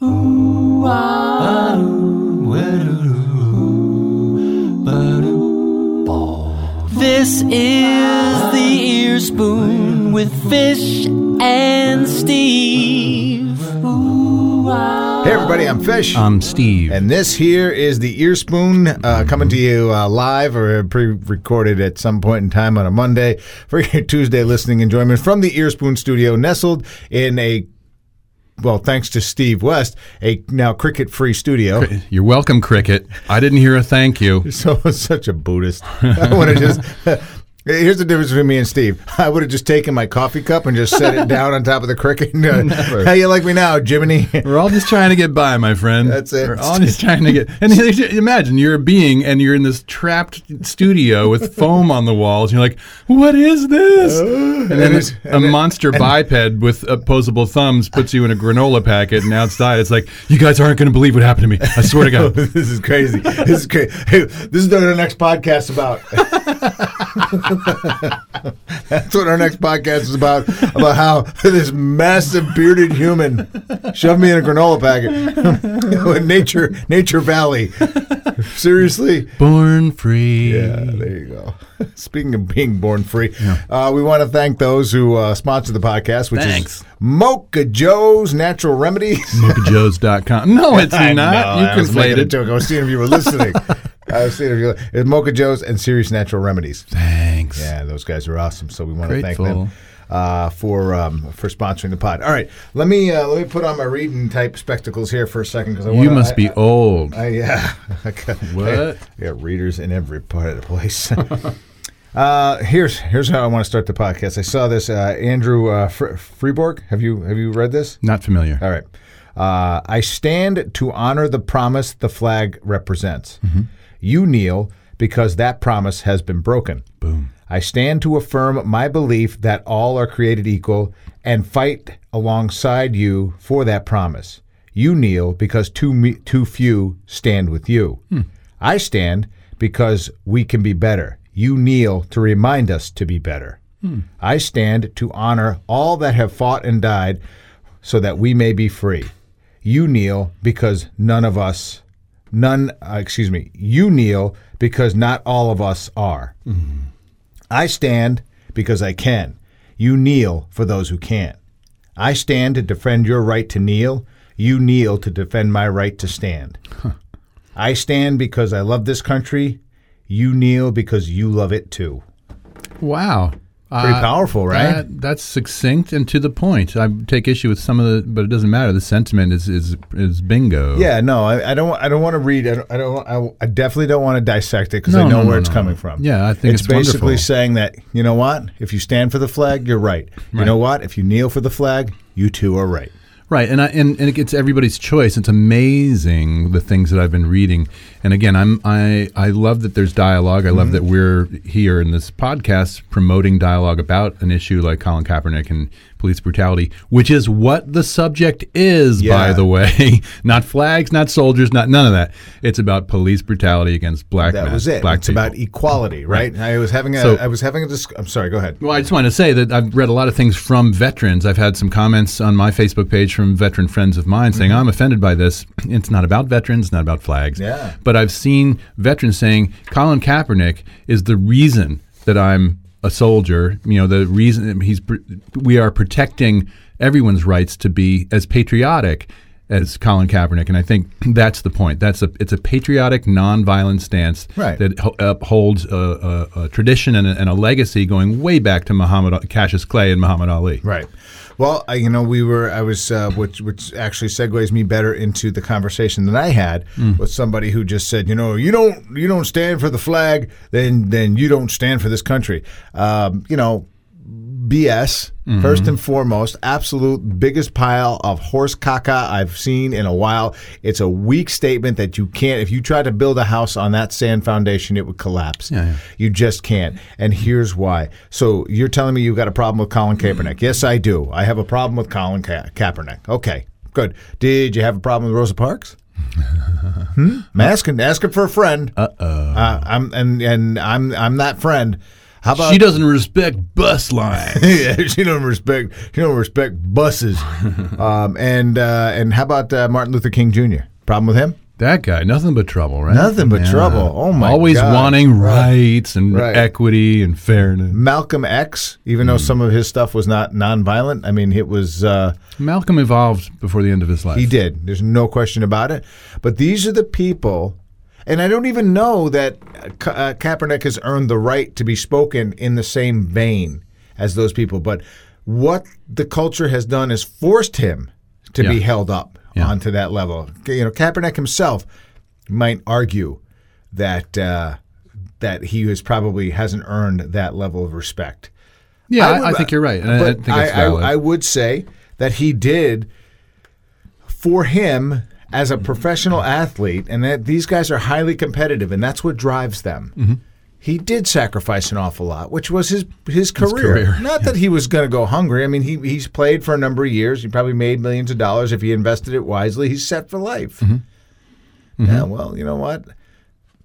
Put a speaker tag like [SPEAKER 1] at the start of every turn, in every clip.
[SPEAKER 1] This is the ear spoon with Fish and Steve.
[SPEAKER 2] Hey everybody, I'm Fish.
[SPEAKER 3] I'm Steve.
[SPEAKER 2] and this here is the Ear Spoon uh, coming to you uh, live or pre-recorded at some point in time on a Monday for your Tuesday listening enjoyment from the Ear Spoon studio, nestled in a well, thanks to Steve West, a now cricket-free studio.
[SPEAKER 3] You're welcome, Cricket. I didn't hear a thank you.
[SPEAKER 2] So such a Buddhist. I want to just. Here's the difference between me and Steve. I would have just taken my coffee cup and just set it down on top of the cricket. And, uh, how you like me now, Jiminy?
[SPEAKER 3] We're all just trying to get by, my friend.
[SPEAKER 2] That's it.
[SPEAKER 3] We're all just trying to get. And imagine you're a being and you're in this trapped studio with foam on the walls. And you're like, what is this? and then
[SPEAKER 2] it's-
[SPEAKER 3] a monster biped with opposable thumbs puts you in a granola packet, and outside it's like, you guys aren't going to believe what happened to me. I swear to God.
[SPEAKER 2] this is crazy. This is crazy. Hey, this is what our next podcast about. That's what our next podcast is about. About how this massive bearded human shoved me in a granola packet. in nature, Nature Valley. Seriously.
[SPEAKER 3] Born free.
[SPEAKER 2] Yeah, there you go. Speaking of being born free, uh, we want to thank those who uh, sponsor the podcast, which
[SPEAKER 3] Thanks.
[SPEAKER 2] is Mocha Joe's Natural Remedies.
[SPEAKER 3] MochaJoes.com. No, it's
[SPEAKER 2] I
[SPEAKER 3] not.
[SPEAKER 2] know,
[SPEAKER 3] you
[SPEAKER 2] I was making a joke. I was seeing if you were listening. I seeing if you. It's Mocha Joe's and Ceres Natural Remedies.
[SPEAKER 3] Thanks.
[SPEAKER 2] Yeah, those guys are awesome. So we want to thank them uh, for um, for sponsoring the pod. All right, let me uh, let me put on my reading type spectacles here for a second because
[SPEAKER 3] You must be old.
[SPEAKER 2] I, yeah. I got,
[SPEAKER 3] What?
[SPEAKER 2] I got readers in every part of the place. uh, here's here's how I want to start the podcast. I saw this uh, Andrew uh, Fr- Freeborg. Have you have you read this?
[SPEAKER 3] Not familiar.
[SPEAKER 2] All right. Uh, I stand to honor the promise the flag represents. You kneel because that promise has been broken.
[SPEAKER 3] Boom.
[SPEAKER 2] I stand to affirm my belief that all are created equal and fight alongside you for that promise. You kneel because too, me, too few stand with you. Hmm. I stand because we can be better. You kneel to remind us to be better. Hmm. I stand to honor all that have fought and died so that we may be free. You kneel because none of us, none, uh, excuse me, you kneel because not all of us are. I stand because I can. You kneel for those who can't. I stand to defend your right to kneel. You kneel to defend my right to stand. I stand because I love this country. You kneel because you love it too.
[SPEAKER 3] Wow.
[SPEAKER 2] Pretty
[SPEAKER 3] Uh,
[SPEAKER 2] powerful, right?
[SPEAKER 3] That, that's succinct and to the point. I take issue with some of the, but it doesn't matter. The sentiment is is is bingo.
[SPEAKER 2] yeah, no, I, I don't. I don't want to read. I, don't, I don't. I, I definitely don't want to dissect it because
[SPEAKER 3] No,
[SPEAKER 2] I know
[SPEAKER 3] no,
[SPEAKER 2] where
[SPEAKER 3] no,
[SPEAKER 2] it's coming from.
[SPEAKER 3] Yeah, I think it's
[SPEAKER 2] basically
[SPEAKER 3] wonderful.
[SPEAKER 2] saying that you know what? If you stand for the flag, you're right. You know what? If you kneel for the flag, you too are right.
[SPEAKER 3] Right, and I, and and it's everybody's choice. It's amazing the things that I've been reading, and again, I'm I I love that there's dialogue. I love mm-hmm. that we're here in this podcast promoting dialogue about an issue like Colin Kaepernick and police brutality, which is what the subject is, by the way. not flags, not soldiers, not none of that. It's about police brutality against black
[SPEAKER 2] That
[SPEAKER 3] men,
[SPEAKER 2] was it.
[SPEAKER 3] black
[SPEAKER 2] it's
[SPEAKER 3] people.
[SPEAKER 2] about equality, right? I was having a.
[SPEAKER 3] So-
[SPEAKER 2] I was having a. Dis- I'm sorry. Go ahead.
[SPEAKER 3] Well, I just wanted to say that I've read a lot of things from veterans. I've had some comments on my Facebook page from veteran friends of mine saying, mm-hmm. I'm offended by this. It's not about veterans, not about flags.
[SPEAKER 2] Yeah.
[SPEAKER 3] But I've seen veterans saying, Colin Kaepernick is the reason that I'm a soldier. You know, the reason he's we are protecting everyone's rights to be as patriotic as Colin Kaepernick, and I think that's the point. That's a it's a patriotic, nonviolent stance
[SPEAKER 2] Right.
[SPEAKER 3] that upholds a, a, a tradition and a, and a legacy going way back to Muhammad Cassius Clay and Muhammad Ali.
[SPEAKER 2] Right. Well, I, you know, we were. I was, uh, which which actually segues me better into the conversation that I had with somebody who just said, you know, you don't you don't stand for the flag, then then you don't stand for this country. Um, you know, BS. Mm-hmm. First and foremost, absolute biggest pile of horse caca I've seen in a while. It's a weak statement that you can't. If you try to build a house on that sand foundation, it would collapse.
[SPEAKER 3] Yeah, yeah.
[SPEAKER 2] You just can't. And here's why. So you're telling me you've got a problem with Colin Kaepernick? Mm-hmm. Yes, I do. I have a problem with Colin Ka- Kaepernick. Okay, good. Did you have a problem with Rosa Parks? hmm? I'm asking, asking for a friend. Uh-oh. Uh, I'm and and I'm I'm that friend. How about
[SPEAKER 3] she doesn't respect bus lines.
[SPEAKER 2] yeah, she don't respect. She don't respect buses. um, and uh, and how about uh, Martin Luther King Jr. Problem with him?
[SPEAKER 3] That guy, nothing but trouble, right?
[SPEAKER 2] Nothing but trouble. Oh, my
[SPEAKER 3] Always
[SPEAKER 2] God.
[SPEAKER 3] wanting rights and
[SPEAKER 2] Right.
[SPEAKER 3] equity and fairness.
[SPEAKER 2] Malcolm X, even though some of his stuff was not nonviolent, I mean, it was. Uh,
[SPEAKER 3] Malcolm evolved before the end of his life.
[SPEAKER 2] He did. There's no question about it. But these are the people, and I don't even know that Ka- uh, Kaepernick has earned the right to be spoken in the same vein as those people. But what the culture has done is forced him to be held up
[SPEAKER 3] Yeah.
[SPEAKER 2] onto that level. You know, Kaepernick himself might argue that uh, that he has probably hasn't earned that level of respect.
[SPEAKER 3] Yeah, I,
[SPEAKER 2] would-
[SPEAKER 3] I think you're right. and I, I think it's
[SPEAKER 2] I. I, I would say that he did for him as a professional athlete, and that these guys are highly competitive, and that's what drives them.
[SPEAKER 3] Mm-hmm.
[SPEAKER 2] He did sacrifice an awful lot, which was his his career.
[SPEAKER 3] career,
[SPEAKER 2] Not that he was going to go hungry. I mean, he he's played for a number of years. He probably made millions of dollars if he invested it wisely. He's set for life.
[SPEAKER 3] Mm-hmm.
[SPEAKER 2] Yeah, well, you know what?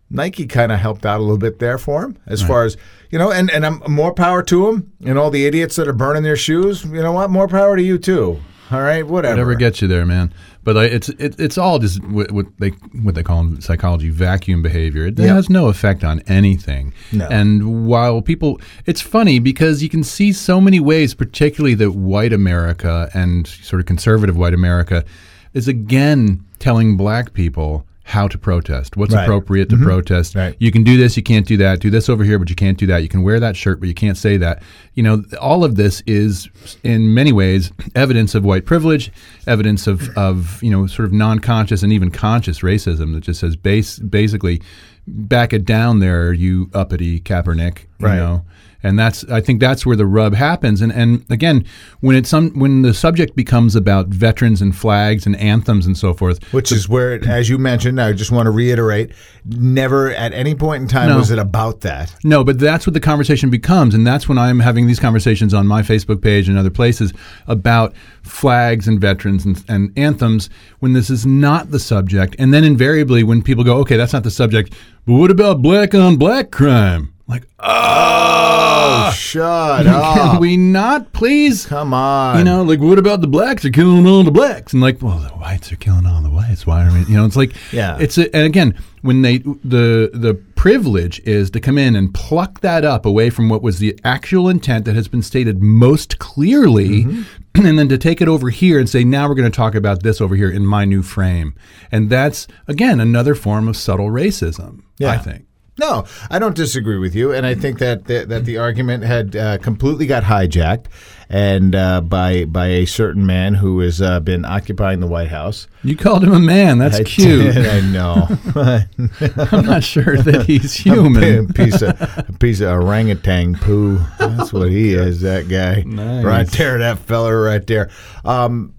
[SPEAKER 2] Nike kind of helped out a little bit there for him, as far as you know, and and I'm more power to him and all the idiots that are burning their shoes. You know what? More power to you too. All right, whatever.
[SPEAKER 3] Whatever gets you there, man. But like, it's it, it's all just what, what they what they call in psychology vacuum behavior. It
[SPEAKER 2] Yep.
[SPEAKER 3] has no effect on anything.
[SPEAKER 2] No.
[SPEAKER 3] And while people, it's funny because you can see so many ways, particularly that white America and sort of conservative white America is again telling black people how to protest, what's
[SPEAKER 2] Right.
[SPEAKER 3] appropriate to mm-hmm. protest.
[SPEAKER 2] Right.
[SPEAKER 3] You can do this, you can't do that. Do this over here, but you can't do that. You can wear that shirt, but you can't say that. You know, all of this is in many ways evidence of white privilege, evidence of, of you know, sort of non-conscious and even conscious racism that just says base basically back it down there, you uppity Kaepernick. You
[SPEAKER 2] Right.
[SPEAKER 3] know. And that's I think that's where the rub happens. And and again, when it's some when the subject becomes about veterans and flags and anthems and so forth,
[SPEAKER 2] Which is where, it, as you mentioned, I just want to reiterate: never at any point in time
[SPEAKER 3] No.
[SPEAKER 2] was it about that.
[SPEAKER 3] No, but that's what the conversation becomes, and that's when I'm having these conversations on my Facebook page and other places about flags and veterans and, and anthems. When this is not the subject, and then invariably when people go, "Okay, that's not the subject," but what about black on black crime? Like, oh,
[SPEAKER 2] Shut
[SPEAKER 3] can
[SPEAKER 2] up!
[SPEAKER 3] we not please?
[SPEAKER 2] Come on.
[SPEAKER 3] You know, like what about the blacks are killing all the blacks? And like, well, the whites are killing all the whites. Why are we? You know, it's like,
[SPEAKER 2] Yeah.
[SPEAKER 3] It's a, and again, when they the the privilege is to come in and pluck that up away from what was the actual intent that has been stated most clearly,
[SPEAKER 2] Mm-hmm.
[SPEAKER 3] and then to take it over here and say, now we're going to talk about this over here in my new frame, and that's again another form of subtle racism.
[SPEAKER 2] yeah.
[SPEAKER 3] I think.
[SPEAKER 2] No, I don't disagree with you, and I think that the, that the argument had uh, completely got hijacked, and uh, by by a certain man who has uh, been occupying the White House.
[SPEAKER 3] You called him a man. That's
[SPEAKER 2] I
[SPEAKER 3] cute.
[SPEAKER 2] did, I know.
[SPEAKER 3] I'm not sure that he's human.
[SPEAKER 2] piece of a piece of orangutan poo. That's what he is. That guy
[SPEAKER 3] Nice.
[SPEAKER 2] right there. That fella right there. Um,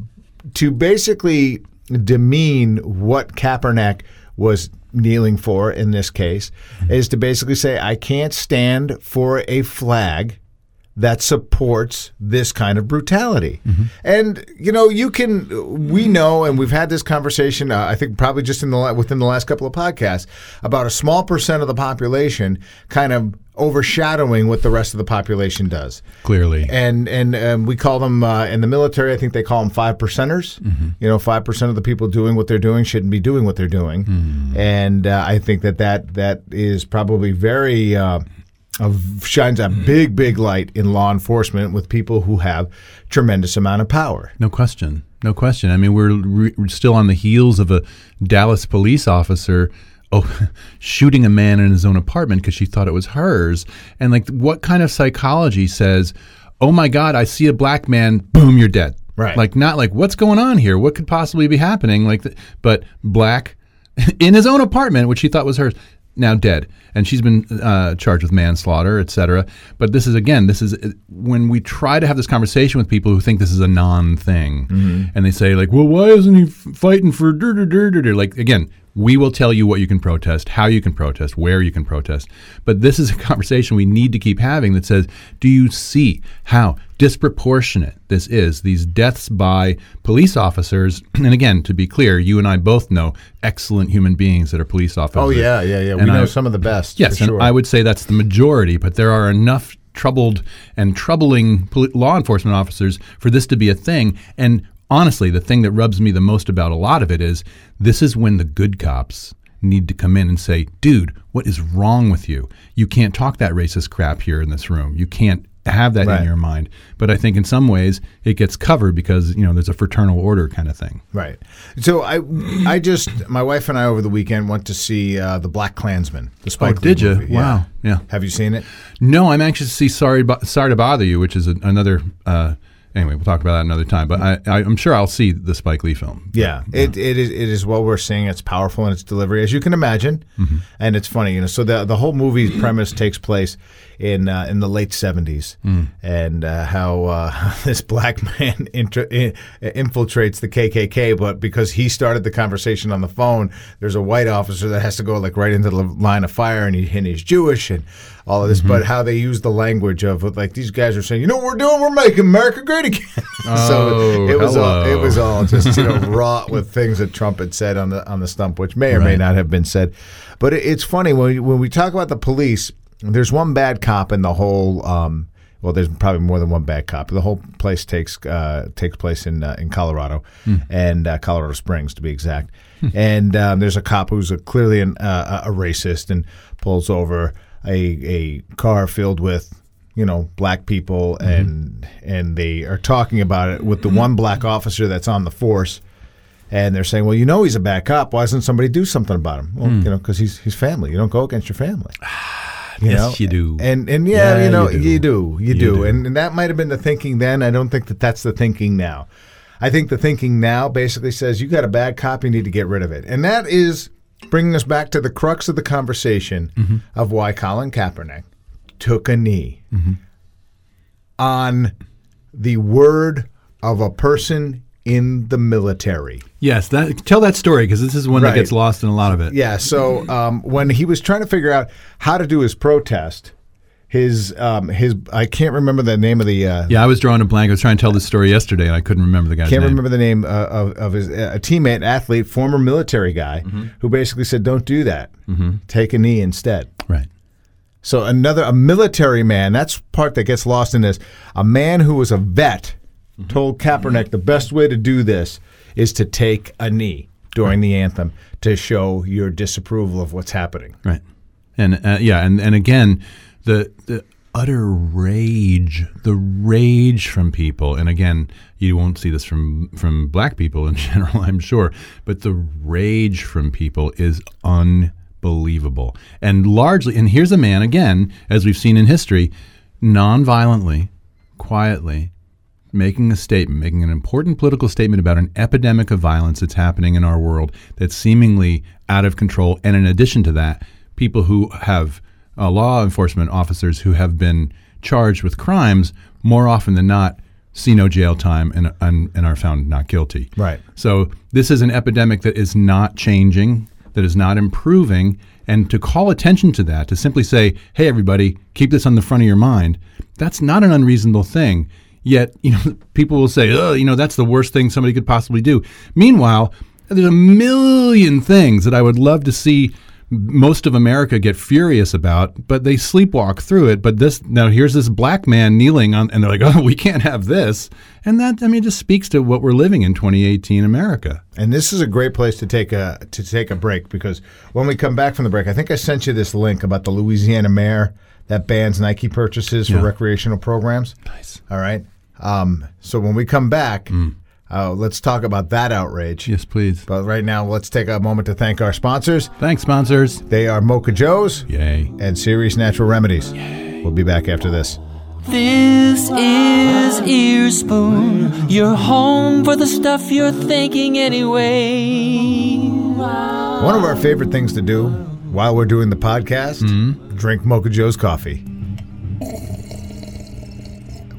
[SPEAKER 2] to basically demean what Kaepernick was kneeling for in this case is to basically say I can't stand for a flag that supports this kind of brutality. And you know, you can we know and we've had this conversation uh, I think probably just in the within the last couple of podcasts about a small percent of the population kind of overshadowing what the rest of the population does.
[SPEAKER 3] Clearly.
[SPEAKER 2] And and um, we call them uh, in the military. I think they call them five percenters. You know, five percent of the people doing what they're doing shouldn't be doing what they're doing. And uh, I think that that that is probably very uh, of, shines a big big light in law enforcement with people who have tremendous amount of power.
[SPEAKER 3] No question. No question. I mean, we're, re- we're still on the heels of a Dallas police officer oh, shooting a man in his own apartment because she thought it was hers. And like, what kind of psychology says, "Oh my God, I see a black man, boom, you're dead."
[SPEAKER 2] Right.
[SPEAKER 3] Like, not like what's going on here? What could possibly be happening? Like, th- but black in his own apartment, which she thought was hers. Now dead, and she's been uh, charged with manslaughter, et cetera. But this is again, this is uh, when we try to have this conversation with people who think this is a non-thing, and they say like, "Well, why isn't he f- fighting for?" Dur, dur, dur? Like again, we will tell you what you can protest, how you can protest, where you can protest. But this is a conversation we need to keep having that says, "Do you see how disproportionate this is. These deaths by police officers, and again, to be clear, you and I both know excellent human beings that are police oh, officers.
[SPEAKER 2] Oh yeah, yeah, yeah. We
[SPEAKER 3] And
[SPEAKER 2] know
[SPEAKER 3] I-
[SPEAKER 2] some of the best.
[SPEAKER 3] Yes,
[SPEAKER 2] for sure.
[SPEAKER 3] and I would say that's the majority, but there are enough troubled and troubling law enforcement officers for this to be a thing. And honestly, the thing that rubs me the most about a lot of it is this is when the good cops need to come in and say, dude, what is wrong with you? You can't talk that racist crap here in this room. You can't have that
[SPEAKER 2] Right.
[SPEAKER 3] in your mind. But I think in some ways it gets covered because, you know, there's a fraternal order kind of thing.
[SPEAKER 2] Right. So I, I just my wife and I over the weekend went to see uh, the BlacKkKlansman. The Spike
[SPEAKER 3] Oh, did you?
[SPEAKER 2] movie.
[SPEAKER 3] Wow. Yeah.
[SPEAKER 2] Have you seen it?
[SPEAKER 3] No, I'm anxious to see Sorry, Sorry to Bother You, which is a, another. Uh, anyway, we'll talk about that another time. But I, I, I'm sure I'll see the Spike Lee film.
[SPEAKER 2] Yeah, it, it is it is what we're seeing. It's powerful in its delivery, as you can imagine,
[SPEAKER 3] Mm-hmm.
[SPEAKER 2] and it's funny. You know, so the the whole movie's premise takes place in uh, in the late seventies,
[SPEAKER 3] Mm.
[SPEAKER 2] and uh, how uh, this black man inter- in, infiltrates the KKK, but because he started the conversation on the phone, there's a white officer that has to go like right into the line of fire, and, he, and he's Jewish and all of this.
[SPEAKER 3] Mm-hmm.
[SPEAKER 2] But how they use the language of like these guys are saying, you know what we're doing? We're making America great again.
[SPEAKER 3] Oh,
[SPEAKER 2] so it was all, it was all just you know wrought with things that Trump had said on the on the stump, which may or may not have been said. But it, it's funny when we, when we talk about the police. There's one bad cop in the whole. Um, well, there's probably more than one bad cop. The whole place takes uh, takes place in uh, in Colorado and uh, Colorado Springs, to be exact. and um, there's a cop who's a, clearly an, uh, a racist and pulls over a a car filled with you know black people and and they are talking about it with the one black officer that's on the force. And they're saying well you know he's a bad cop. Why doesn't somebody do something about him? Well you know because he's he's family. You don't go against your family you
[SPEAKER 3] Yes,
[SPEAKER 2] know?
[SPEAKER 3] you do.
[SPEAKER 2] and and yeah,
[SPEAKER 3] Yeah,
[SPEAKER 2] you know
[SPEAKER 3] you do.
[SPEAKER 2] you do you,
[SPEAKER 3] You
[SPEAKER 2] do,
[SPEAKER 3] do.
[SPEAKER 2] And, and that might have been the thinking then i don't think that that's the thinking now i think the thinking now basically says you got a bad cop you need to get rid of it and that is bringing us back to the crux of the conversation
[SPEAKER 3] Mm-hmm.
[SPEAKER 2] of why colin kaepernick took a knee
[SPEAKER 3] Mm-hmm.
[SPEAKER 2] on the word of a person in the military.
[SPEAKER 3] Yes, that, tell that story because this is one
[SPEAKER 2] Right.
[SPEAKER 3] that gets lost in a lot of it.
[SPEAKER 2] Yeah, so um, when he was trying to figure out how to do his protest, his um, his I can't remember the name of the uh,
[SPEAKER 3] Yeah, I was drawing a blank. I was trying to tell this story yesterday, and I couldn't remember the guy's
[SPEAKER 2] can't
[SPEAKER 3] name.
[SPEAKER 2] remember the name uh, of, of his uh, a teammate, athlete, former military guy,
[SPEAKER 3] Mm-hmm.
[SPEAKER 2] who basically said, "Don't do that. Take a knee instead."
[SPEAKER 3] Right.
[SPEAKER 2] So another a military man. That's part that gets lost in this. A man who was a vet told Kaepernick the best way to do this is to take a knee during the anthem to show your disapproval of what's happening.
[SPEAKER 3] Right. And uh, yeah, and, and again, the the utter rage, the rage from people, and again, you won't see this from from black people in general, I'm sure, but the rage from people is unbelievable. And largely, and here's a man again, as we've seen in history, non-violently, quietly making a statement, making an important political statement about an epidemic of violence that's happening in our world that's seemingly out of control. And in addition to that, people who have uh, law enforcement officers who have been charged with crimes more often than not see no jail time and, and, and are found not guilty.
[SPEAKER 2] Right.
[SPEAKER 3] So this is an epidemic that is not changing, that is not improving. And to call attention to that, to simply say, hey, everybody, keep this on the front of your mind, that's not an unreasonable thing. Yet, you know, people will say, oh, you know, that's the worst thing somebody could possibly do. Meanwhile, there's a million things that I would love to see most of America get furious about, but they sleepwalk through it. But this now here's this black man kneeling on, and they're like, "Oh, we can't have this," and that I mean just speaks to what we're living in 2018 America.
[SPEAKER 2] And this is a great place to take a to take a break because when we come back from the break, I think I sent you this link about the Louisiana mayor that bans Nike purchases for
[SPEAKER 3] Yeah.
[SPEAKER 2] recreational programs.
[SPEAKER 3] Nice.
[SPEAKER 2] All right. Um, so when we come back, uh, let's talk about that outrage.
[SPEAKER 3] Yes, please.
[SPEAKER 2] But right now, let's take a moment to thank our sponsors.
[SPEAKER 3] Thanks, sponsors.
[SPEAKER 2] They are Mocha Joe's
[SPEAKER 3] Yay.
[SPEAKER 2] and Ceres Natural Remedies. We'll be back after this.
[SPEAKER 1] This is Earspoon, your home for the stuff you're thinking anyway.
[SPEAKER 2] One of our favorite things to do while we're doing the podcast, drink Mocha Joe's coffee.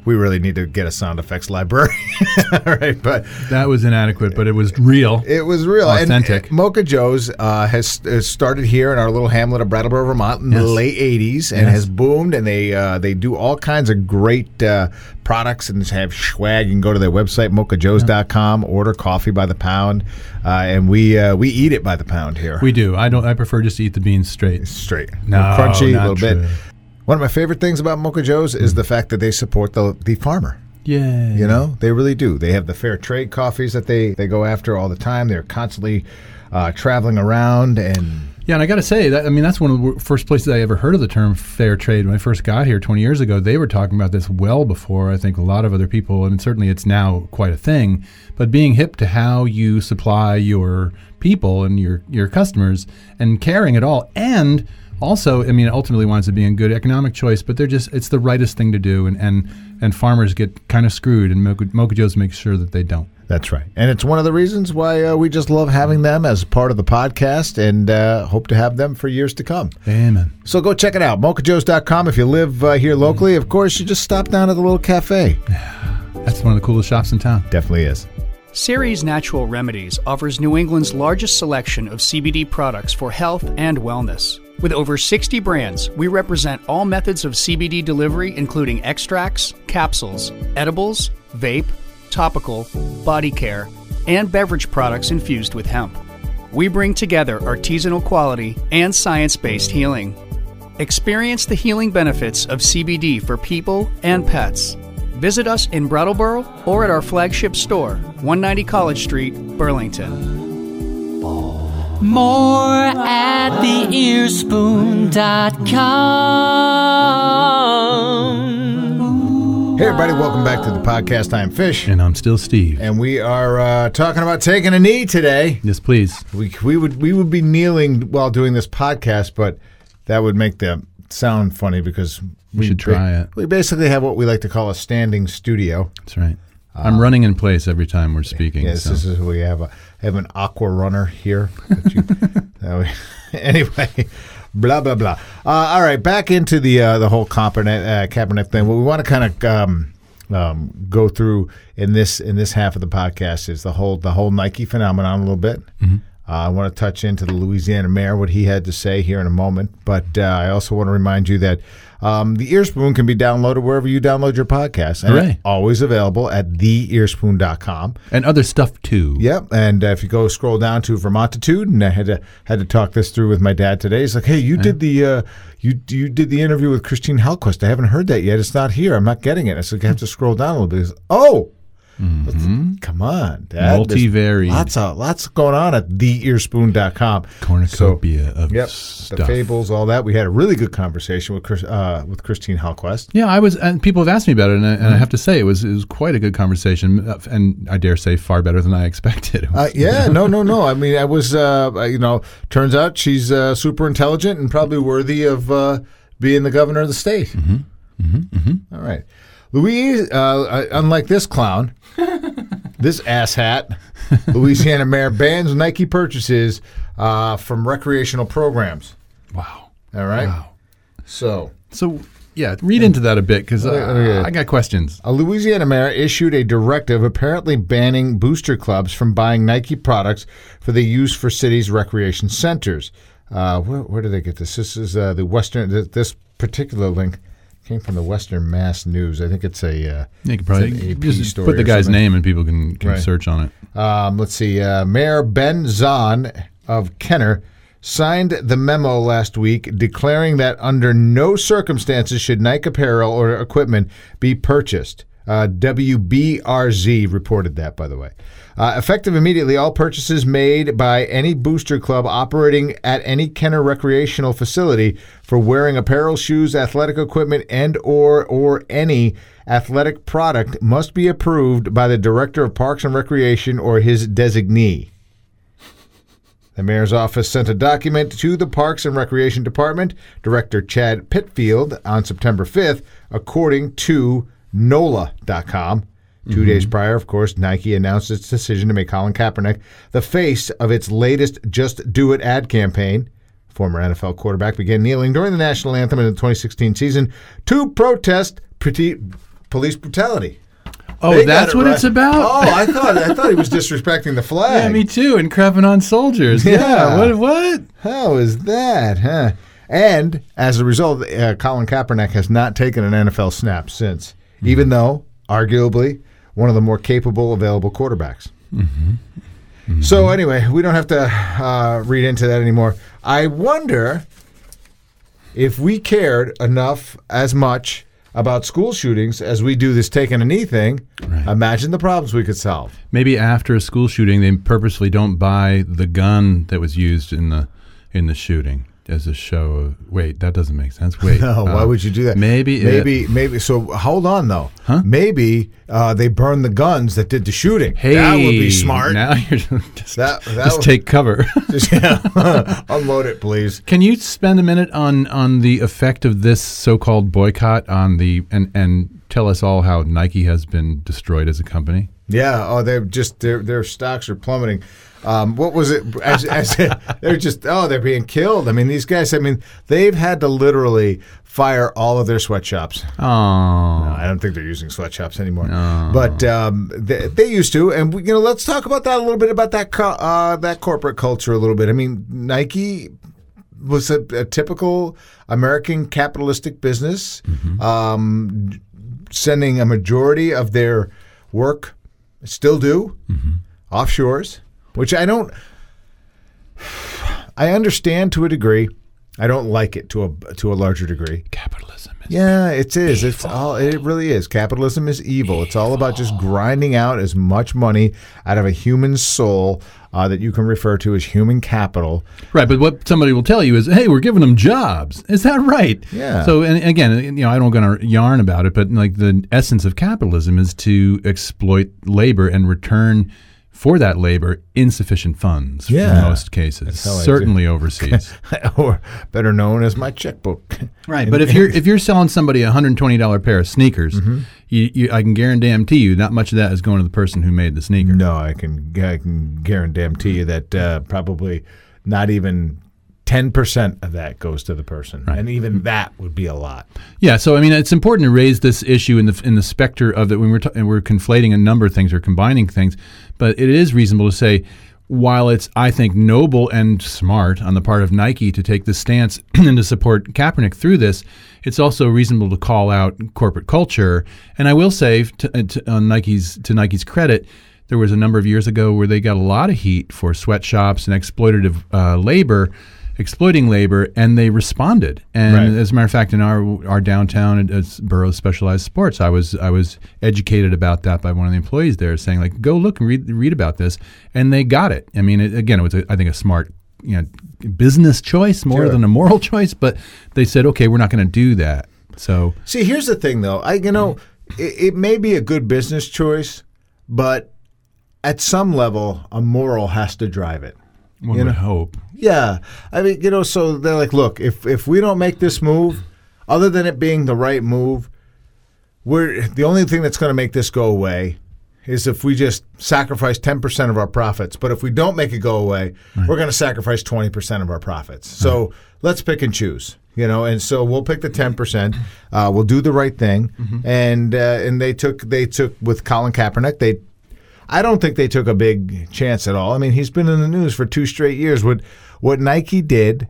[SPEAKER 2] We really need to get a sound effects library. All right, but
[SPEAKER 3] That was inadequate, but it was real.
[SPEAKER 2] it was real. And,
[SPEAKER 3] Authentic.
[SPEAKER 2] uh, Mocha Joe's uh, has, has started here in our little hamlet of Brattleboro, Vermont, in the late '80s, and
[SPEAKER 3] Yes.
[SPEAKER 2] has boomed. And they uh, they do all kinds of great uh, products and have swag. You can go to their website mochajoes.com, order coffee by the pound, uh, and we uh, we eat it by the pound here.
[SPEAKER 3] we do. I don't. I prefer just to eat the beans straight.
[SPEAKER 2] straight,
[SPEAKER 3] No,
[SPEAKER 2] crunchy, a little bit. One of my favorite things about Mocha Joe's is the fact that they support the the farmer.
[SPEAKER 3] Yeah.
[SPEAKER 2] You know, they really do. They have the fair trade coffees that they, they go after all the time. They're constantly uh, traveling around and
[SPEAKER 3] Yeah, and I got to say that I mean that's one of the first places I ever heard of the term fair trade. When I first got here 20 years ago, they were talking about this well before I think a lot of other people, and certainly it's now quite a thing. But being hip to how you supply your people and your your customers, and caring at all, and also, I mean, ultimately winds up being a good economic choice. But they're just it's the rightest thing to do, and and and farmers get kind of screwed, and Mocha, Mocha Joe's makes sure that they don't.
[SPEAKER 2] That's right. And it's one of the reasons why uh, we just love having them as part of the podcast and uh, hope to have them for years to come.
[SPEAKER 3] Amen.
[SPEAKER 2] So go check it out, mochajoes.com. If you live uh, here locally, of course, you just stop down at the little cafe.
[SPEAKER 3] That's one of the coolest shops in town.
[SPEAKER 2] Definitely is.
[SPEAKER 4] Ceres Natural Remedies offers New England's largest selection of CBD products for health and wellness. With over 60 brands, we represent all methods of CBD delivery, including extracts, capsules, edibles, vape, topical, body care, and beverage products infused with hemp. We bring together artisanal quality and science based healing. Experience the healing benefits of CBD for people and pets. Visit us in Brattleboro or at our flagship store, 190 College Street, Burlington.
[SPEAKER 1] More at theearspoon.com.
[SPEAKER 2] Hey, everybody, welcome back to the podcast. I'm Fish.
[SPEAKER 3] And I'm still Steve.
[SPEAKER 2] And we are uh, talking about taking a knee today.
[SPEAKER 3] Yes, please.
[SPEAKER 2] We, we would we would be kneeling while doing this podcast, but that would make the sound funny because we
[SPEAKER 3] should try it.
[SPEAKER 2] We basically have what we like to call a standing studio.
[SPEAKER 3] That's right. I'm running in place every time we're speaking.
[SPEAKER 2] Yes,
[SPEAKER 3] so-
[SPEAKER 2] this is we have a have an aqua runner here. you- we- anyway, blah blah blah. Uh, all right, back into the uh, the whole Kaepernick, uh, Kaepernick thing. What we want to kind of um, um, go through in this in this half of the podcast is the whole the whole Nike phenomenon a little bit.
[SPEAKER 3] Mm-hmm.
[SPEAKER 2] Uh, I want to touch into the Louisiana mayor, what he had to say here in a moment. But uh, I also want to remind you that um, the Earspoon can be downloaded wherever you download your podcast. And
[SPEAKER 3] Hooray.
[SPEAKER 2] always available at theearspoon.com.
[SPEAKER 3] and other stuff too.
[SPEAKER 2] Yep, and uh, if you go scroll down to Vermontitude, and I had to had to talk this through with my dad today. He's like, "Hey, you did the uh, you you did the interview with Christine Hallquist. I haven't heard that yet. It's not here. I'm not getting it." I said, "I have to scroll down a little bit." He's like, "Oh, come on, Dad. There's Lots of lots going on at theearspoon.com.
[SPEAKER 3] Cornucopia of
[SPEAKER 2] Yep,
[SPEAKER 3] stuff.
[SPEAKER 2] the fables, all that. We had a really good conversation with Chris, uh, with Christine Hallquist.
[SPEAKER 3] Yeah, I was, and people have asked me about it, and I, and I have to say it was it was quite a good conversation, uh, and I dare say far better than I expected. Was-
[SPEAKER 2] Uh, yeah, no, no, no. I mean, I was, uh, you know, turns out she's uh, super intelligent and probably worthy of uh, being the governor of the state. Mm-hmm. Mm-hmm. All right. Louise, uh, uh, unlike this clown, this asshat, Louisiana mayor bans Nike purchases uh, from recreational programs.
[SPEAKER 3] wow.
[SPEAKER 2] All right.
[SPEAKER 3] Wow.
[SPEAKER 2] So,
[SPEAKER 3] So yeah, read into that a bit because
[SPEAKER 2] Okay.
[SPEAKER 3] I got questions.
[SPEAKER 2] A Louisiana mayor issued a directive apparently banning booster clubs from buying Nike products for the use for cities' recreation centers. Uh, where, where did they get this? This is uh, the Western. th- This particular link came from the Western Mass News. I think it's a. Uh,
[SPEAKER 3] You could probably
[SPEAKER 2] it's an AP
[SPEAKER 3] just
[SPEAKER 2] story
[SPEAKER 3] put the guy's
[SPEAKER 2] something.
[SPEAKER 3] name and people can, can
[SPEAKER 2] Right.
[SPEAKER 3] search on it.
[SPEAKER 2] Um, let's see. Uh, Mayor Ben Zahn of Kenner signed the memo last week declaring that under no circumstances should Nike apparel or equipment be purchased. Uh, WBRZ reported that, by the way. Uh, effective immediately, all purchases made by any booster club operating at any Kenner recreational facility for wearing apparel, shoes, athletic equipment, and or or any athletic product must be approved by the director of Parks and Recreation or his designee. The mayor's office sent a document to the Parks and Recreation Department, Director Chad Pitfield, on September 5th, according to NOLA.com. 2 days prior, of course, Nike announced its decision to make Colin Kaepernick the face of its latest Just Do It ad campaign. Former NFL quarterback began kneeling during the national anthem in the 2016 season to protest pretty police brutality.
[SPEAKER 3] Oh,
[SPEAKER 2] They
[SPEAKER 3] that's
[SPEAKER 2] it
[SPEAKER 3] what
[SPEAKER 2] right.
[SPEAKER 3] it's about.
[SPEAKER 2] Oh, I thought I thought he was disrespecting the flag.
[SPEAKER 3] yeah, me too. And crapping on soldiers. Yeah.
[SPEAKER 2] Yeah.
[SPEAKER 3] What? What?
[SPEAKER 2] How is that, huh? And as a result, uh, Colin Kaepernick has not taken an NFL snap since,
[SPEAKER 3] Mm-hmm.
[SPEAKER 2] even though arguably one of the more capable available quarterbacks.
[SPEAKER 3] Mm-hmm.
[SPEAKER 2] So anyway, we don't have to uh, read into that anymore. I wonder if we cared enough as much about school shootings as we do this taking a knee thing. Imagine the problems we could solve.
[SPEAKER 3] Maybe after a school shooting, they purposely don't buy the gun that was used in the in the shooting as a show. Of, wait, that doesn't make sense. Wait,
[SPEAKER 2] No, why
[SPEAKER 3] uh,
[SPEAKER 2] would you do that?
[SPEAKER 3] Maybe, it-
[SPEAKER 2] maybe, maybe. So hold on, though.
[SPEAKER 3] Huh?
[SPEAKER 2] Maybe uh, they burned the guns that did the shooting.
[SPEAKER 3] Hey,
[SPEAKER 2] that would be smart.
[SPEAKER 3] Now you're just,
[SPEAKER 2] That- that
[SPEAKER 3] just
[SPEAKER 2] would-
[SPEAKER 3] take cover.
[SPEAKER 2] Just, yeah. Unload it, please.
[SPEAKER 3] Can you spend a minute on on the effect of this so-called boycott on the and and tell us all how Nike has been destroyed as a company?
[SPEAKER 2] Yeah. Oh, they're just their their stocks are plummeting. Um, what was it? As, as they're just oh, they're being killed. I mean, these guys. I mean, they've had to literally fire all of their sweatshops.
[SPEAKER 3] Oh,
[SPEAKER 2] I don't think they're using sweatshops anymore, but um, they, they used to. And you know, let's talk about that a little bit about that co- uh, that corporate culture a little bit. I mean, Nike was a, a typical American capitalistic business, um, sending a majority of their work, still do, offshores, which I don't. I understand to a degree. I don't like it to a to a larger degree.
[SPEAKER 3] capitalism is
[SPEAKER 2] Yeah, it is. It's all. It really is. Capitalism is evil. It's all about just grinding out as much money out of a human soul uh, that you can refer to as human capital.
[SPEAKER 3] Right, but what somebody will tell you is, "Hey, we're giving them jobs." Is that right?
[SPEAKER 2] Yeah.
[SPEAKER 3] So, and again, you know, I don't going to yarn about it, but like the essence of capitalism is to exploit labor and return for that labor insufficient funds
[SPEAKER 2] Yeah.
[SPEAKER 3] in most cases, certainly overseas.
[SPEAKER 2] or better known as my checkbook.
[SPEAKER 3] right, but if you're if you're selling somebody a hundred twenty dollar pair of sneakers,
[SPEAKER 2] Mm-hmm.
[SPEAKER 3] you, you, I can guarantee you, not much of that is going to the person who made the sneaker.
[SPEAKER 2] No, I can I can guarantee you that uh, probably not even ten percent of that goes to the person, and even that would be a lot.
[SPEAKER 3] Yeah, so I mean, it's important to raise this issue in the in the specter of that when we're t- and we're conflating a number of things or combining things, but it is reasonable to say, while it's I think noble and smart on the part of Nike to take this stance and to support Kaepernick through this, it's also reasonable to call out corporate culture. And I will say, to, uh, to, on Nike's to Nike's credit. There was a number of years ago where they got a lot of heat for sweatshops and exploitative uh, labor, exploiting labor, and they responded. And
[SPEAKER 2] Right.
[SPEAKER 3] as a matter of fact, in our our downtown at, at Burrows Specialized Sports, I was I was educated about that by one of the employees there, saying like, "Go look and read read about this," and they got it. I mean, it, again, it was a, I think a smart you know business choice more
[SPEAKER 2] Sure.
[SPEAKER 3] than a moral choice, but they said, "Okay, we're not going to do that." So
[SPEAKER 2] See, here's the thing, though. I, you know, it, it may be a good business choice, but at some level, a moral has to drive it.
[SPEAKER 3] One
[SPEAKER 2] You
[SPEAKER 3] would
[SPEAKER 2] know?
[SPEAKER 3] hope.
[SPEAKER 2] Yeah, I mean, you know, so they're like, look, if if we don't make this move, other than it being the right move, we're the only thing that's going to make this go away is if we just sacrifice 10% of our profits. But if we don't make it go away, we're going to sacrifice 20% of our profits. So let's pick and choose, you know. And so we'll pick the 10%. Uh, we'll do the right thing. And uh, and they took they took with Colin Kaepernick. They I don't think they took a big chance at all. I mean, he's been in the news for two straight years. What what Nike did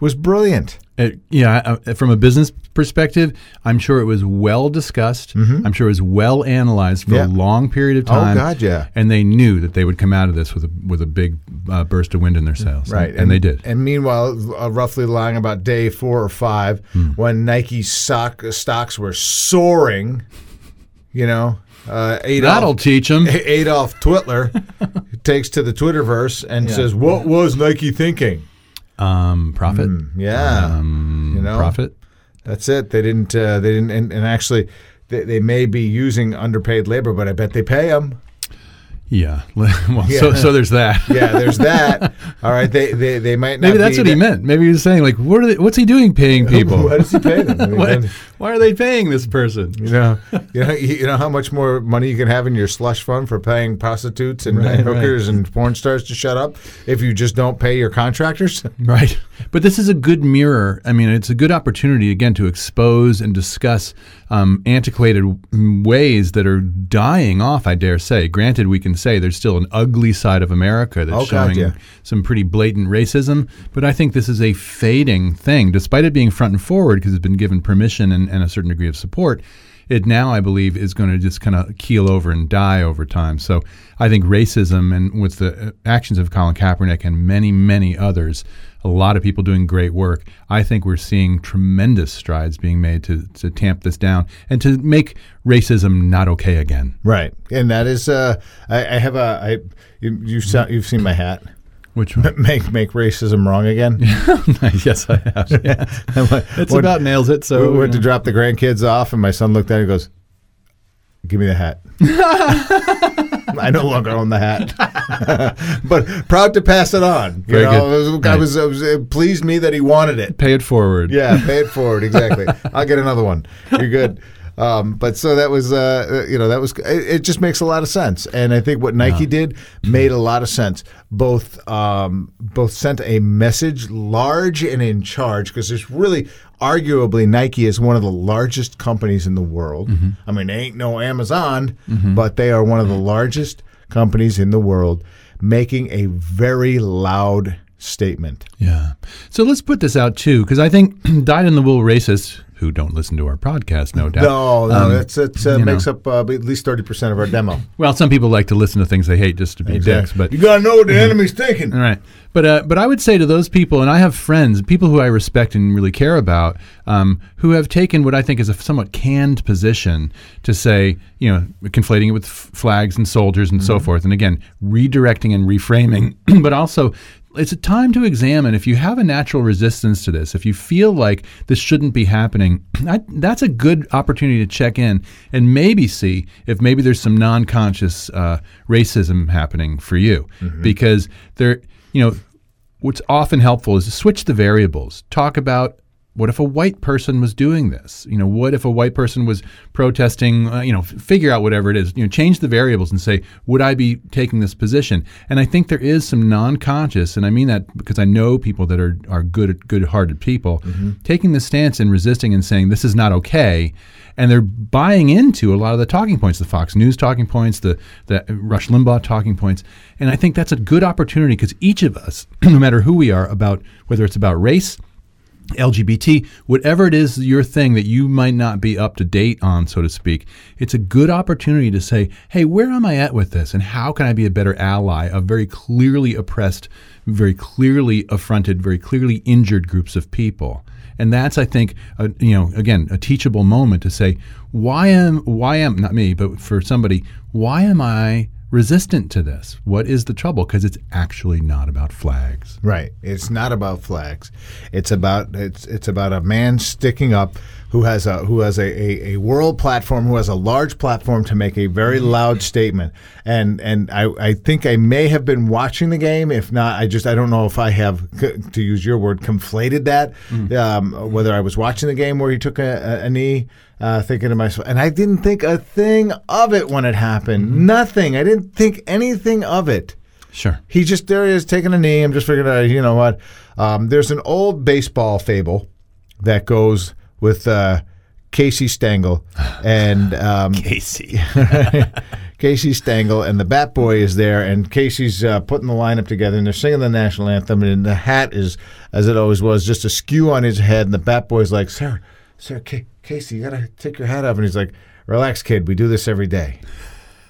[SPEAKER 2] was brilliant.
[SPEAKER 3] Uh, yeah, uh, from a business perspective, I'm sure it was well discussed. I'm sure it was well analyzed for
[SPEAKER 2] Mm-hmm. Yeah.
[SPEAKER 3] a long period of time. Oh.
[SPEAKER 2] God, yeah.
[SPEAKER 3] And they knew that they would come out of this with a with a big uh, burst of wind in their sails.
[SPEAKER 2] Right,
[SPEAKER 3] and, and they did.
[SPEAKER 2] And meanwhile, uh, roughly lying about day four or five,
[SPEAKER 3] Hmm.
[SPEAKER 2] when Nike stock, stocks were soaring, you know, uh, Adolf,
[SPEAKER 3] That'll teach him.
[SPEAKER 2] Adolf Twitler takes to the Twitterverse and says, "What was Nike thinking?"
[SPEAKER 3] Um, profit.
[SPEAKER 2] Yeah,
[SPEAKER 3] Um,
[SPEAKER 2] you know,
[SPEAKER 3] profit.
[SPEAKER 2] That's it. They didn't. Uh, they didn't. And, and actually, they, they may be using underpaid labor, but I bet they pay them.
[SPEAKER 3] Yeah. well, so so there's that.
[SPEAKER 2] Yeah, there's that. All right. They they, they might not.
[SPEAKER 3] Maybe that's what he meant. Maybe he was saying like, what are they, what's he doing, paying people?
[SPEAKER 2] What does he pay them? I mean,
[SPEAKER 3] What-
[SPEAKER 2] then-
[SPEAKER 3] Why are they paying this person?
[SPEAKER 2] You know, you know, you know how much more money you can have in your slush fund for paying prostitutes and,
[SPEAKER 3] Right,
[SPEAKER 2] and hookers
[SPEAKER 3] right.
[SPEAKER 2] and porn stars to shut up if you just don't pay your contractors.
[SPEAKER 3] Right. But this is a good mirror. I mean, it's a good opportunity, again, to expose and discuss um, antiquated ways that are dying off, I dare say. Granted, we can say there's still an ugly side of America that's
[SPEAKER 2] Oh, God,
[SPEAKER 3] showing
[SPEAKER 2] yeah.
[SPEAKER 3] some pretty blatant racism, but I think this is a fading thing, despite it being front and forward because it's been given permission and, and a certain degree of support. It now, I believe, is going to just kind of keel over and die over time. So I think racism and with the uh, actions of Colin Kaepernick and many, many others, a lot of people doing great work. I think we're seeing tremendous strides being made to, to tamp this down and to make racism not okay again.
[SPEAKER 2] Right, and that is, uh, I, I have a, I, you, you've, se- you've seen my hat.
[SPEAKER 3] Which one?
[SPEAKER 2] Make make racism wrong again.
[SPEAKER 3] yes, I have. Yeah. It's
[SPEAKER 2] When-
[SPEAKER 3] about nails it. So
[SPEAKER 2] we uh, went
[SPEAKER 3] you
[SPEAKER 2] to drop the grandkids off, and my son looked at it and goes, "Give me the hat." I no longer own the hat, but proud to pass it on. You
[SPEAKER 3] Very
[SPEAKER 2] know,
[SPEAKER 3] good.
[SPEAKER 2] It, was, I was, was- it pleased me that he wanted it.
[SPEAKER 3] pay it forward.
[SPEAKER 2] Yeah, pay it forward. Exactly. I'll get another one. You're good. Um, but so that was, uh, you know, that was. It, it just makes a lot of sense, and I think what Nike did made a lot of sense. Both, um, both sent a message, large and in charge, because there's really, arguably, Nike is one of the largest companies in the world. I mean, ain't no Amazon, but they are one of the largest companies in the world, making a very loud statement.
[SPEAKER 3] Yeah. So let's put this out too, because I think dyed in the wool racists who don't listen to our podcast, no doubt.
[SPEAKER 2] No, no,
[SPEAKER 3] Um,
[SPEAKER 2] that's it. Uh, makes
[SPEAKER 3] know.
[SPEAKER 2] up uh, at least thirty percent of our demo.
[SPEAKER 3] Well, some people like to listen to things they hate just to be dicks, but
[SPEAKER 2] you gotta know what the enemy's thinking.
[SPEAKER 3] All right, but uh, but I would say to those people, and I have friends, people who I respect and really care about, um, who have taken what I think is a somewhat canned position to say, you know, conflating it with f- flags and soldiers and so forth, and again, redirecting and reframing, but also. It's a time to examine if you have a natural resistance to this, if you feel like this shouldn't be happening, I, that's a good opportunity to check in and maybe see if maybe there's some non-conscious uh, racism happening for you, because there, you know, what's often helpful is to switch the variables. Talk about what if a white person was doing this? You know, what if a white person was protesting? Uh, you know, f- figure out whatever it is. You know, change the variables and say, would I be taking this position? And I think there is some non-conscious, and I mean that because I know people that are are good, good-hearted people, taking the stance and resisting and saying this is not okay, and they're buying into a lot of the talking points, the Fox News talking points, the the Rush Limbaugh talking points, and I think that's a good opportunity because each of us, no matter who we are, about whether it's about race. LGBT, whatever it is your thing that you might not be up to date on, so to speak, it's a good opportunity to say, hey, where am I at with this? And how can I be a better ally of very clearly oppressed, very clearly affronted, very clearly injured groups of people? And that's, I think, a, you know, again, a teachable moment to say, why am, why am, not me, but for somebody, why am I resistant to this? What is the trouble? Because it's actually not about flags.
[SPEAKER 2] Right. It's not about flags. It's about it's it's about a man sticking up who has a who has a, a, a world platform, who has a large platform to make a very loud statement. And and I, I think I may have been watching the game. If not, I just I don't know if I have to use your word conflated that. Um, whether I was watching the game where he took a, a, a knee. Uh, thinking to myself, and I didn't think a thing of it when it happened. Nothing. I didn't think anything of it.
[SPEAKER 3] Sure.
[SPEAKER 2] He just there he is taking a knee. I'm just figuring out. You know what? Um, there's an old baseball fable that goes with uh, Casey Stengel and um,
[SPEAKER 3] Casey.
[SPEAKER 2] Casey Stengel and the Bat Boy is there, and Casey's uh, putting the lineup together, and they're singing the national anthem, and the hat is, as it always was, just askew on his head, and the Bat Boy's like, "Sir, sir, Ca- Casey, you gotta take your hat off," and he's like, "Relax, kid, we do this every day."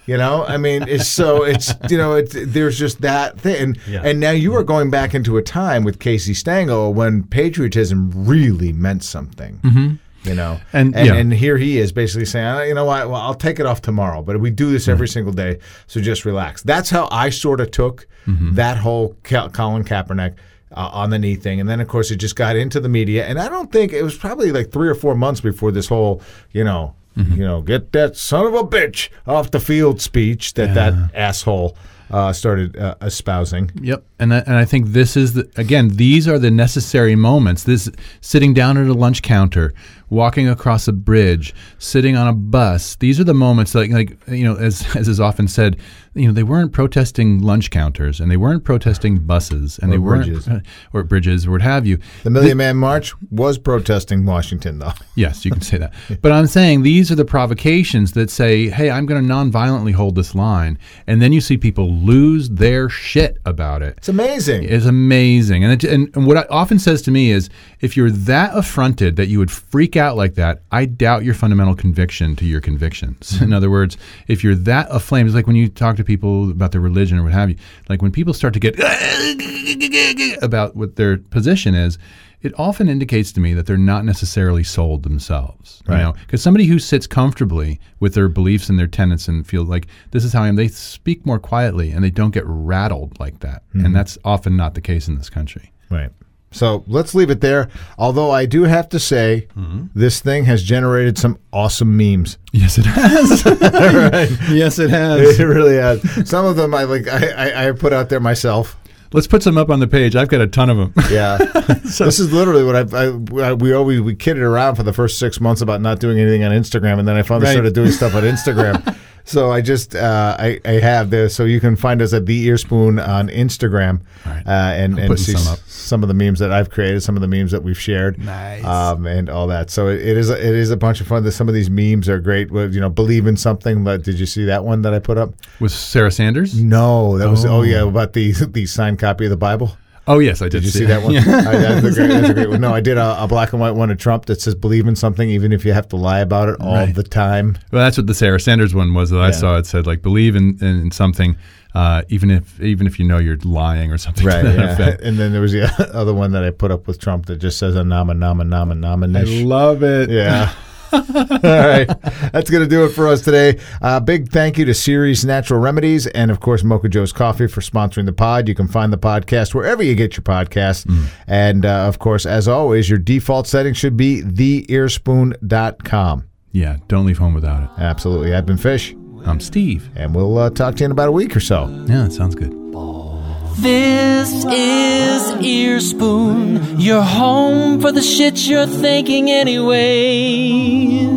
[SPEAKER 2] You know, I mean, it's so it's you know, it's there's just that thing, and,
[SPEAKER 3] Yeah.
[SPEAKER 2] and now you are going back into a time with Casey Stengel when patriotism really meant something. You know,
[SPEAKER 3] And-
[SPEAKER 2] and,
[SPEAKER 3] yeah.
[SPEAKER 2] and here he is basically saying, "Uh, you know what? Well, I'll take it off tomorrow, but we do this every single day, so just relax. That's how I sort of took that whole Colin Kaepernick uh, on the knee thing, and then of course it just got into the media, and I don't think it was probably like three or four months before this whole, you know, you know, get that son of a bitch off the field speech that that asshole uh, started uh, espousing.
[SPEAKER 3] Yep, and I, and I think this is the again these are the necessary moments. This sitting down at a lunch counter walking across a bridge, sitting on a bus. These are the moments like like you know as as is often said, you know they weren't protesting lunch counters and they weren't protesting buses and
[SPEAKER 2] Or
[SPEAKER 3] they weren't
[SPEAKER 2] bridges.
[SPEAKER 3] or bridges or what have you.
[SPEAKER 2] The Million Man March was protesting Washington, though.
[SPEAKER 3] Yes, you can say that. But I'm saying these are the provocations that say, hey, I'm going to nonviolently hold this line. And then you see people lose their shit about it.
[SPEAKER 2] It's amazing.
[SPEAKER 3] It's amazing. And, it, and, and what it often says to me is if you're that affronted that you would freak out like that, I doubt your fundamental conviction to your convictions. In other words, if you're that aflame, it's like when you talk to people about their religion or what have you, like when people start to get about what their position is, it often indicates to me that they're not necessarily sold themselves. You
[SPEAKER 2] Right.
[SPEAKER 3] know, because somebody who sits comfortably with their beliefs and their tenets and feel like this is how I am, they speak more quietly and they don't get rattled like that. And mm-hmm. that's often not the case in this country.
[SPEAKER 2] Right. So let's leave it there. Although I do have to say, mm-hmm. this thing has generated some awesome memes.
[SPEAKER 3] Yes, it has. Yes, it has.
[SPEAKER 2] It really has. Some of them I like. I, I, I put out there myself.
[SPEAKER 3] Let's put some up on the page. I've got a ton of them.
[SPEAKER 2] Yeah, so, this is literally what I've, I, I. We always we kidded around for the first six months about not doing anything on Instagram, and then I finally
[SPEAKER 3] Right.
[SPEAKER 2] started doing stuff on Instagram. so I just uh, I, I have this, so you can find us at the Earspoon on Instagram,
[SPEAKER 3] right.
[SPEAKER 2] uh, and and see
[SPEAKER 3] some
[SPEAKER 2] some of the memes that I've created, some of the memes that we've shared,
[SPEAKER 3] Nice.
[SPEAKER 2] um, and all that. So it, it is a, it is a bunch of fun. That some of these memes are great. With, you know, believe in something. But did you see that one that I put up?
[SPEAKER 3] With Sarah Sanders?
[SPEAKER 2] No, that was oh,
[SPEAKER 3] Oh.
[SPEAKER 2] yeah about the the signed copy of the Bible.
[SPEAKER 3] Oh, yes, I did,
[SPEAKER 2] Did you see that one?
[SPEAKER 3] Yeah.
[SPEAKER 2] I- that's, a great, that's a great one. No, I did a, a black and white one of Trump that says "Believe in something, even if you have to lie about it all
[SPEAKER 3] Right.
[SPEAKER 2] the time."
[SPEAKER 3] Well, that's what the Sarah Sanders one was that I saw. It said like believe in, in something, uh, even if even if you know you're lying or something.
[SPEAKER 2] Right. Yeah. And then there was the other one that I put up with Trump that just says "a nama nama nama nama."
[SPEAKER 3] I love it.
[SPEAKER 2] Yeah. All right. That's going to do it for us today. Uh, big thank you to Ceres Natural Remedies and, of course, Mocha Joe's Coffee for sponsoring the pod. You can find the podcast wherever you get your podcasts. And, uh, of course, as always, your default setting should be theearspoon.com.
[SPEAKER 3] Yeah. Don't leave home without it.
[SPEAKER 2] Absolutely. I've been Fish,
[SPEAKER 3] I'm Steve.
[SPEAKER 2] and we'll uh, talk to you in about a week or so.
[SPEAKER 3] Yeah, that sounds good.
[SPEAKER 1] This is Ear Earspoon, your home for the shit you're thinking anyway.